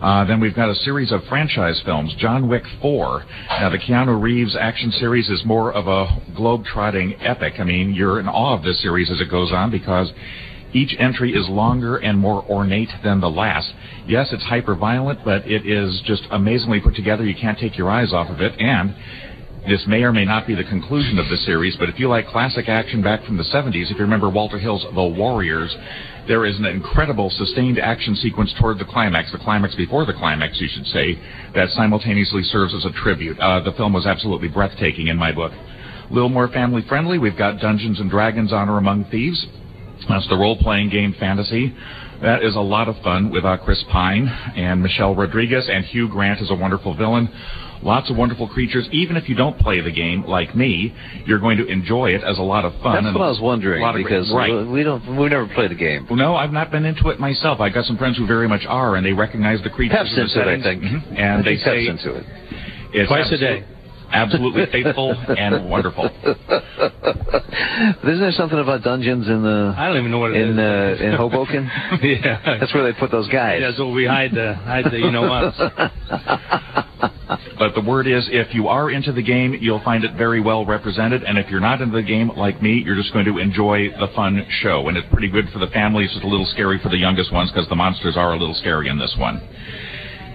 Uh, then we've got a series of franchise films, John Wick 4. Now, the Keanu Reeves action series is more of a globe-trotting epic. I mean, you're in awe of this series as it goes on because each entry is longer and more ornate than the last. Yes, it's hyper-violent, but it is just amazingly put together. You can't take your eyes off of it. And this may or may not be the conclusion of the series, but if you like classic action back from the 70s, if you remember Walter Hill's The Warriors, there is an incredible sustained action sequence toward the climax, the climax before the climax, you should say, that simultaneously serves as a tribute. Uh, the film was absolutely breathtaking in my book. A little more family friendly, we've got Dungeons and Dragons Honor Among Thieves. That's the role-playing game fantasy. That is a lot of fun with uh, Chris Pine and Michelle Rodriguez, and Hugh Grant is a wonderful villain. Lots of wonderful creatures. Even if you don't play the game like me, you're going to enjoy it as a lot of fun. That's and what I was wondering lot of great- because right. we don't we never play the game. No, I've not been into it myself. I got some friends who very much are, and they recognize the creatures Pep's and the into it, I settings. think. Mhm. And I they think say Pep's into it. it's Twice a day. Absolutely faithful and wonderful. Isn't there something about dungeons in the I don't even know what it in is. uh, in Hoboken? yeah. That's where they put those guys. Yeah, That's what we hide the hide the you know what. But the word is, if you are into the game, you'll find it very well represented. And if you're not into the game like me, you're just going to enjoy the fun show. And it's pretty good for the family. It's just a little scary for the youngest ones because the monsters are a little scary in this one.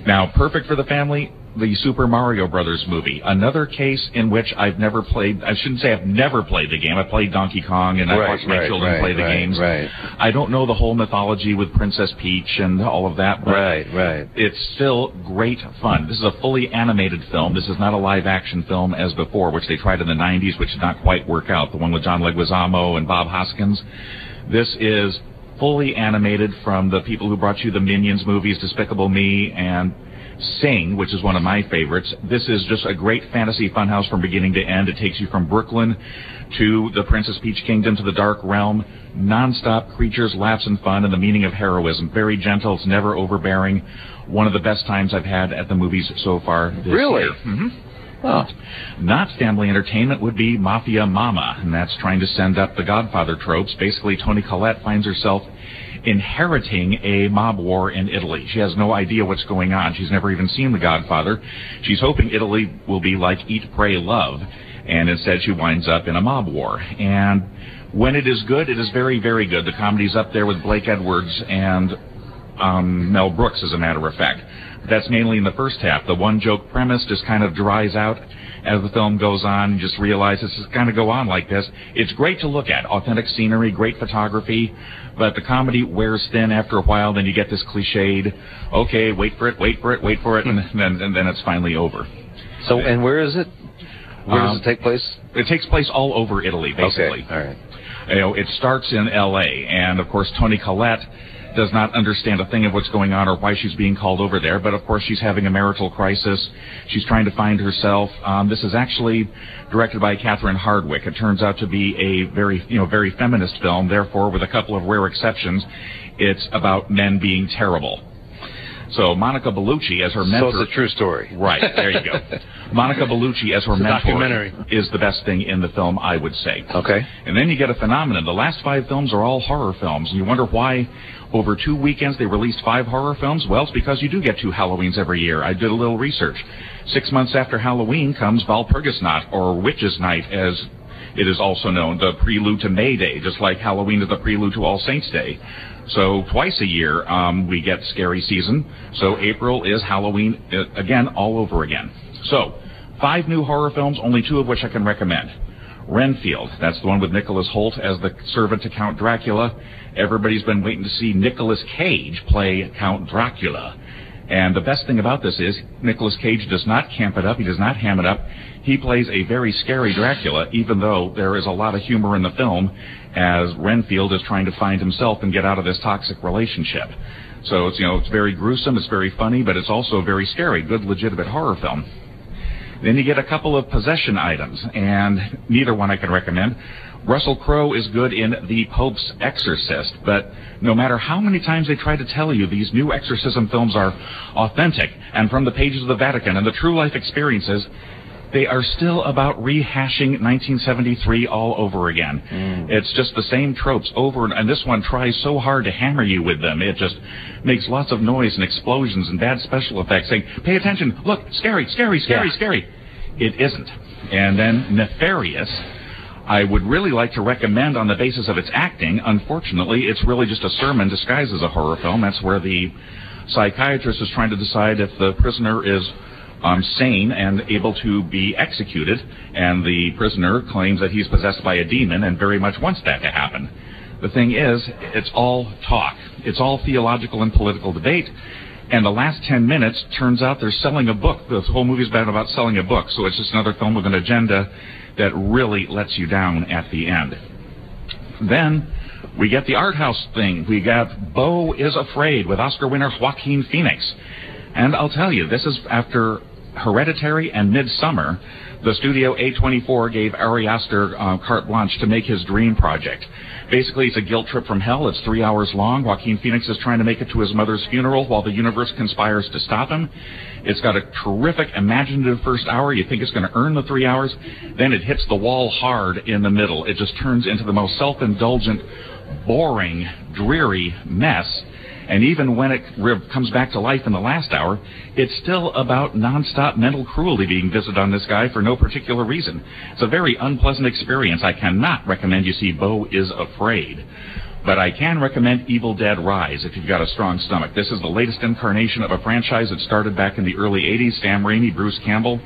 Now, perfect for the family, the Super Mario Brothers movie. Another case in which I've never played, I shouldn't say I've never played the game. I played Donkey Kong and I've Right, watched my right, children right, play the games. right. I don't know the whole mythology with Princess Peach and all of that, but Right, right. it's still great fun. This is a fully animated film. This is not a live action film as before, which they tried in the 90s, which did not quite work out. The one with John Leguizamo and Bob Hoskins. This is fully animated from the people who brought you the Minions movies, Despicable Me, and Sing, which is one of my favorites. This is just a great fantasy funhouse from beginning to end. It takes you from Brooklyn to the Princess Peach Kingdom to the Dark Realm. Non-stop creatures, laughs, and fun, and the meaning of heroism. Very gentle. It's never overbearing. One of the best times I've had at the movies so far this Really? year. hmm Oh. Not family entertainment would be Mafia Mama, and that's trying to send up the Godfather tropes. Basically, Toni Collette finds herself inheriting a mob war in Italy. She has no idea what's going on. She's never even seen The Godfather. She's hoping Italy will be like Eat, Pray, Love, and instead she winds up in a mob war. And when it is good, it is very, very good. The comedy's up there with Blake Edwards and um, Mel Brooks, as a matter of fact. That's mainly in the first half. The one joke premise just kind of dries out as the film goes on. You just realize this is going to go on like this. It's great to look at. Authentic scenery, great photography, but the comedy wears thin after a while. Then you get this cliched, okay, wait for it, wait for it, wait for it, and then, and then it's finally over. So, and where is it? Where does Um, it take place? It takes place all over Italy, basically. Okay, all right. You know, it starts in L.A. and of course Toni Collette does not understand a thing of what's going on or why she's being called over there. But of course she's having a marital crisis. She's trying to find herself. Um, this is actually directed by Catherine Hardwicke. It turns out to be a very, you know, very feminist film. Therefore, with a couple of rare exceptions, it's about men being terrible. So Monica Bellucci as her mentor. So it's a true story. Right, there you go. Monica Bellucci as her mentor documentary. is the best thing in the film, I would say. Okay. And then you get a phenomenon. The last five films are all horror films. And you wonder why over two weekends they released five horror films? Well, it's because you do get two Halloweens every year. I did a little research. Six months after Halloween comes Walpurgisnacht, or Witches' Night, as it is also known, the prelude to May Day, just like Halloween is the prelude to All Saints' Day. So twice a year um, we get scary season. So April is Halloween uh, again, all over again. So five new horror films, only two of which I can recommend. Renfield, that's the one with Nicholas Hoult as the servant to Count Dracula. Everybody's been waiting to see Nicolas Cage play Count Dracula. And the best thing about this is Nicolas Cage does not camp it up, he does not ham it up. He plays a very scary Dracula, even though there is a lot of humor in the film as Renfield is trying to find himself and get out of this toxic relationship. So it's you know it's very gruesome, it's very funny, but it's also very scary. Good legitimate horror film. Then you get a couple of possession items, and neither one I can recommend. Russell Crowe is good in The Pope's Exorcist, but no matter how many times they try to tell you these new exorcism films are authentic and from the pages of the Vatican and the true life experiences, they are still about rehashing 1973 all over again. Mm. It's just the same tropes over and, and this one tries so hard to hammer you with them. It just makes lots of noise and explosions and bad special effects saying, pay attention, look, scary, scary, scary, Yeah. scary. It isn't. And then Nefarious, I would really like to recommend on the basis of its acting. Unfortunately, it's really just a sermon disguised as a horror film. That's where the psychiatrist is trying to decide if the prisoner is um, sane and able to be executed, and the prisoner claims that he's possessed by a demon and very much wants that to happen. The thing is, it's all talk. It's all theological and political debate. And the last 10 minutes turns out they're selling a book. The whole movie's been about selling a book, so it's just another film with an agenda that really lets you down at the end. Then we get the art house thing. We got Beau is Afraid with Oscar winner Joaquin Phoenix. And I'll tell you, this is after Hereditary and Midsommar. The studio A24 gave Ari Aster uh, carte blanche to make his dream project. Basically, it's a guilt trip from hell. It's three hours long. Joaquin Phoenix is trying to make it to his mother's funeral while the universe conspires to stop him. It's got a terrific imaginative first hour. You think it's going to earn the three hours. Then it hits the wall hard in the middle. It just turns into the most self-indulgent, boring, dreary mess. And even when it comes back to life in the last hour, it's still about nonstop mental cruelty being visited on this guy for no particular reason. It's a very unpleasant experience. I cannot recommend you see Beau is Afraid. But I can recommend Evil Dead Rise if you've got a strong stomach. This is the latest incarnation of a franchise that started back in the early 80s. Sam Raimi, Bruce Campbell.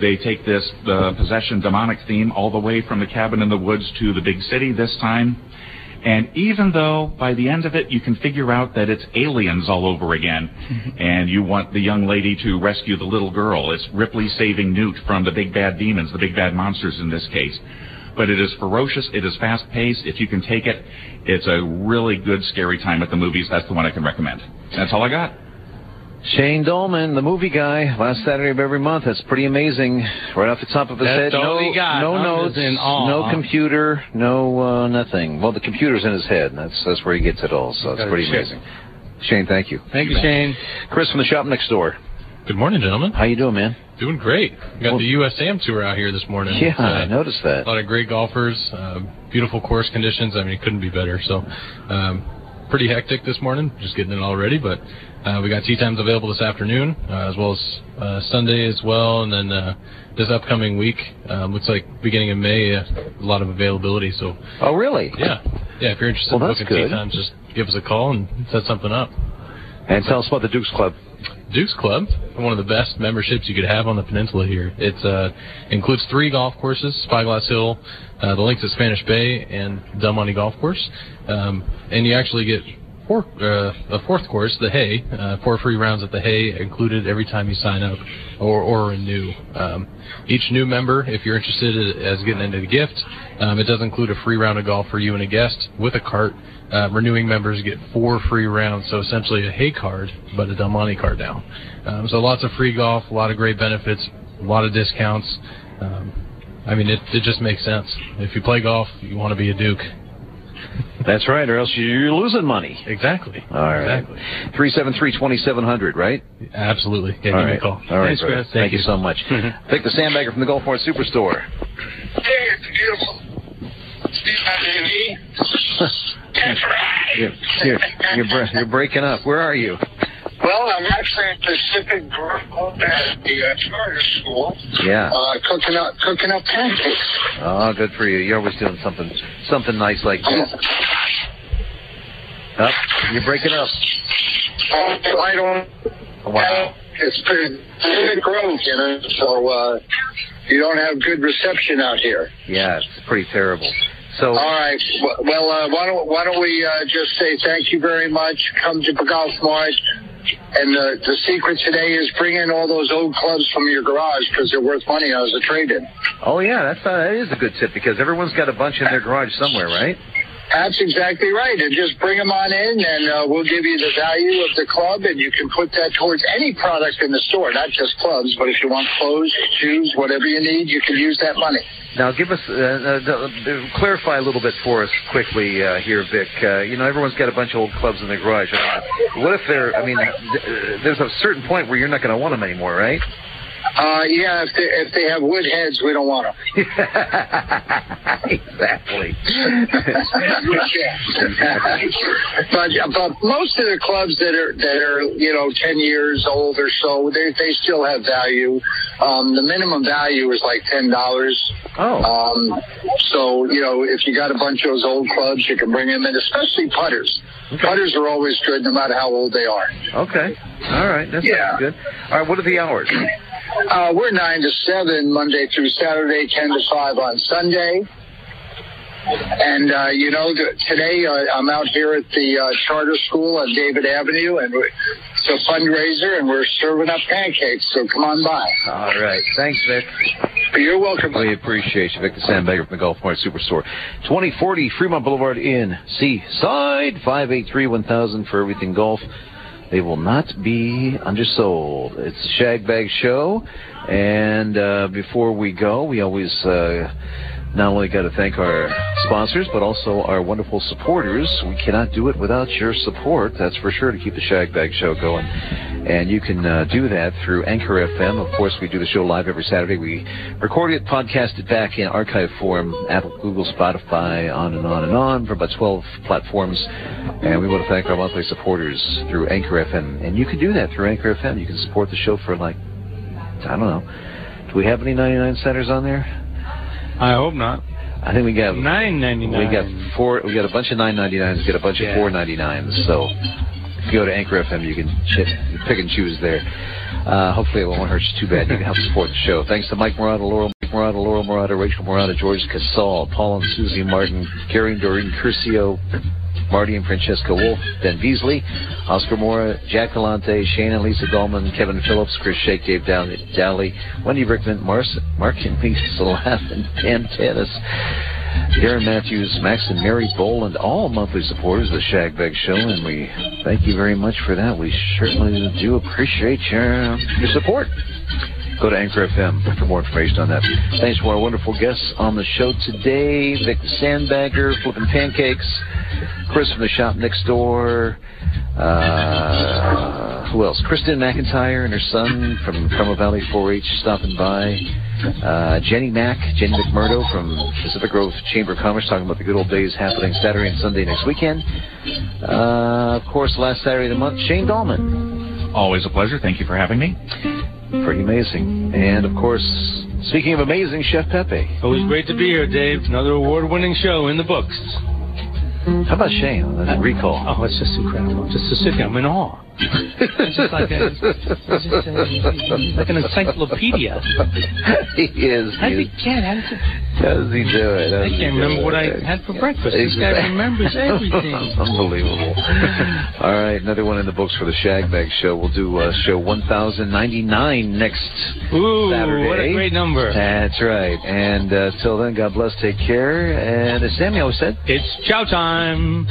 They take this the possession demonic theme all the way from the cabin in the woods to the big city this time. And even though by the end of it you can figure out that it's aliens all over again, and you want the young lady to rescue the little girl, it's Ripley saving Newt from the big bad demons, the big bad monsters in this case. But it is ferocious, it is fast paced. If you can take it, it's a really good scary time at the movies. That's the one I can recommend. That's all I got. Shane Dallmann, the movie guy, last Saturday of every month. That's pretty amazing. Right off the top of his That's head. all no, he got. no notes, just in awe. no computer, no uh, nothing. Well, the computer's in his head. and That's that's where he gets it all. So it's Got a pretty amazing. Shane, thank you. Thank you, Shane. Chris from the shop next door. Good morning, gentlemen. How you doing, man? Doing great. We got Well- the USAM tour out here this morning. Yeah, uh, I noticed that. A lot of great golfers, uh, beautiful course conditions. I mean, it couldn't be better. So, um, pretty hectic this morning, just getting it all ready. But uh, we got tee times available this afternoon, uh, as well as uh, Sunday as well. And then uh, this upcoming week, um, looks like beginning of May, uh, a lot of availability. So, Oh, really? yeah, yeah. If you're interested Well, in booking good. times, just give us a call and set something up. And tell us about the Dukes Club. Dukes Club, one of the best memberships you could have on the peninsula here. It uh, includes three golf courses: Spyglass Hill, uh, the links at Spanish Bay, and Del Monte Golf Course. Um, and you actually get four, uh, a fourth course, the Hay, uh, four free rounds at the Hay included every time you sign up or, or renew. Um, each new member, if you're interested as getting into the gift, um, it does include a free round of golf for you and a guest with a cart. Uh, renewing members get four free rounds, so essentially a Hay card, but a Del Monte card now. Um, so lots of free golf, a lot of great benefits, a lot of discounts. Um, I mean, it, it just makes sense. If you play golf, you want to be a Duke. That's right, or else you're losing money. Exactly. All right. Exactly. Three seven three twenty seven hundred, right? Absolutely. Yeah, All give me a call. All right, Thanks, brother. Chris. Thank, you so much. Vic the Sandbagger from the Golf Mart Superstore. Hey, it's beautiful. Steve TV. That's right. You're, you're, you're, bre- you're breaking up. Where are you? Well, I'm actually at Pacific Grove at the uh, charter school, Yeah. uh, cooking up cooking up pancakes. Oh, good for you. You're always doing something something nice like that. Up. You're breaking up. Uh, I don't. Wow. It's pretty Pacific Grove, you know, so uh, you don't have good reception out here. Yeah, it's pretty terrible. So, All right. Well, uh, why don't why don't we uh, just say thank you very much? Come to the Golf Mart. And the, the secret today is bring in all those old clubs from your garage because they're worth money as a trade-in. oh yeah, that's uh, that is a good tip because everyone's got a bunch in their garage somewhere, right? That's exactly right. And just bring them on in, and uh, we'll give you the value of the club, and you can put that towards any product in the store, not just clubs. But if you want clothes, shoes, whatever you need, you can use that money. Now, give us uh, uh, uh, clarify a little bit for us quickly uh, here, Vic. Uh, you know, everyone's got a bunch of old clubs in their garage. What if they're? I mean, th- there's a certain point where you're not going to want them anymore, right? Uh, yeah, if they, if they have wood heads, we don't want them. exactly. but but most of the clubs that are that are you know ten years old or so, they they still have value. Um, the minimum value is like ten dollars. Oh. Um, so you know if you got a bunch of those old clubs, you can bring them in, especially putters. Putters are always good, no matter how old they are. Okay. All right. That Yeah. good. All right. What are the hours? Uh, we're nine to seven Monday through Saturday, ten to five on Sunday. And uh, you know, today uh, I'm out here at the uh, charter school on David Avenue, and it's a fundraiser, and we're serving up pancakes. So come on by. All right. Thanks, Vic. You're welcome. We appreciate you, Victor Sandbagger from the Golf Mart Superstore. 2040 Fremont Boulevard in Seaside. 583-1000 for everything golf. They will not be undersold. It's the Shag Bag Show. And uh, before we go, we always uh, not only got to thank our sponsors, but also our wonderful supporters. We cannot do it without your support, that's for sure, to keep the Shag Bag Show going. And you can uh, do that through Anchor FM. Of course, we do the show live every Saturday. We record it, podcast it back in archive form, Apple, Google, Spotify, on and on and on for about 12 platforms. And we want to thank our monthly supporters through Anchor FM. And you can do that through Anchor FM. You can support the show for like, I don't know. Do we have any 99 centers on there? I hope not. I think we got Nine ninety nine. we got four. We got a bunch of 9.99s. We got a bunch Yeah. of 4.99s. So if you go to Anchor FM, you can ch- pick and choose there. Uh, hopefully it won't hurt you too bad. You can help support the show. Thanks to Mike Morata, Laurel Mike Morata, Laurel Morata, Rachel Morata, George Casal, Paul and Susie Martin, Gary Doreen Curcio, Marty and Francesca Wolf, Ben Beasley, Oscar Mora, Jack Galante, Shane and Lisa Gallman, Kevin Phillips, Chris Shake, Dave Dow- Dowley, Wendy Brickman, Mars, Mark and Lisa and Dan Tennis. Darren Matthews, Max and Mary Boland, all monthly supporters of the Shag Bag Show, and we thank you very much for that. We certainly do appreciate your, your support. Go to Anchor FM for more information on that. Thanks to our wonderful guests on the show today Vic Sandbagger, Flipping Pancakes, Chris from the shop next door, uh, who else? Kristen McIntyre and her son from Carmel Valley 4-H stopping by. Uh, Jenny Mack, Jenny MacMurdo from Pacific Grove Chamber of Commerce talking about the good old days happening Saturday and Sunday next weekend. Uh, of course, last Saturday of the month, Shane Dallmann. Always a pleasure. Thank you for having me. Pretty amazing. And of course, speaking of amazing, Chef Pepe. Always great to be here, Dave. Another award-winning show in the books. How about Shane on that uh, recall? Oh, it's just incredible. Just to sit here, I'm in awe. It's just like a, it's just a, like an encyclopedia. he is. How did he get? How does it? How does he do it? How I can't remember it? what I had for breakfast. This guy remembers everything. Unbelievable. All right, another one in the books for the Shag Bag Show. We'll do uh, show 1099 next Ooh, Saturday. what a great number. That's right. And uh, till then, God bless, take care. And as Sammy always said, It's chow time.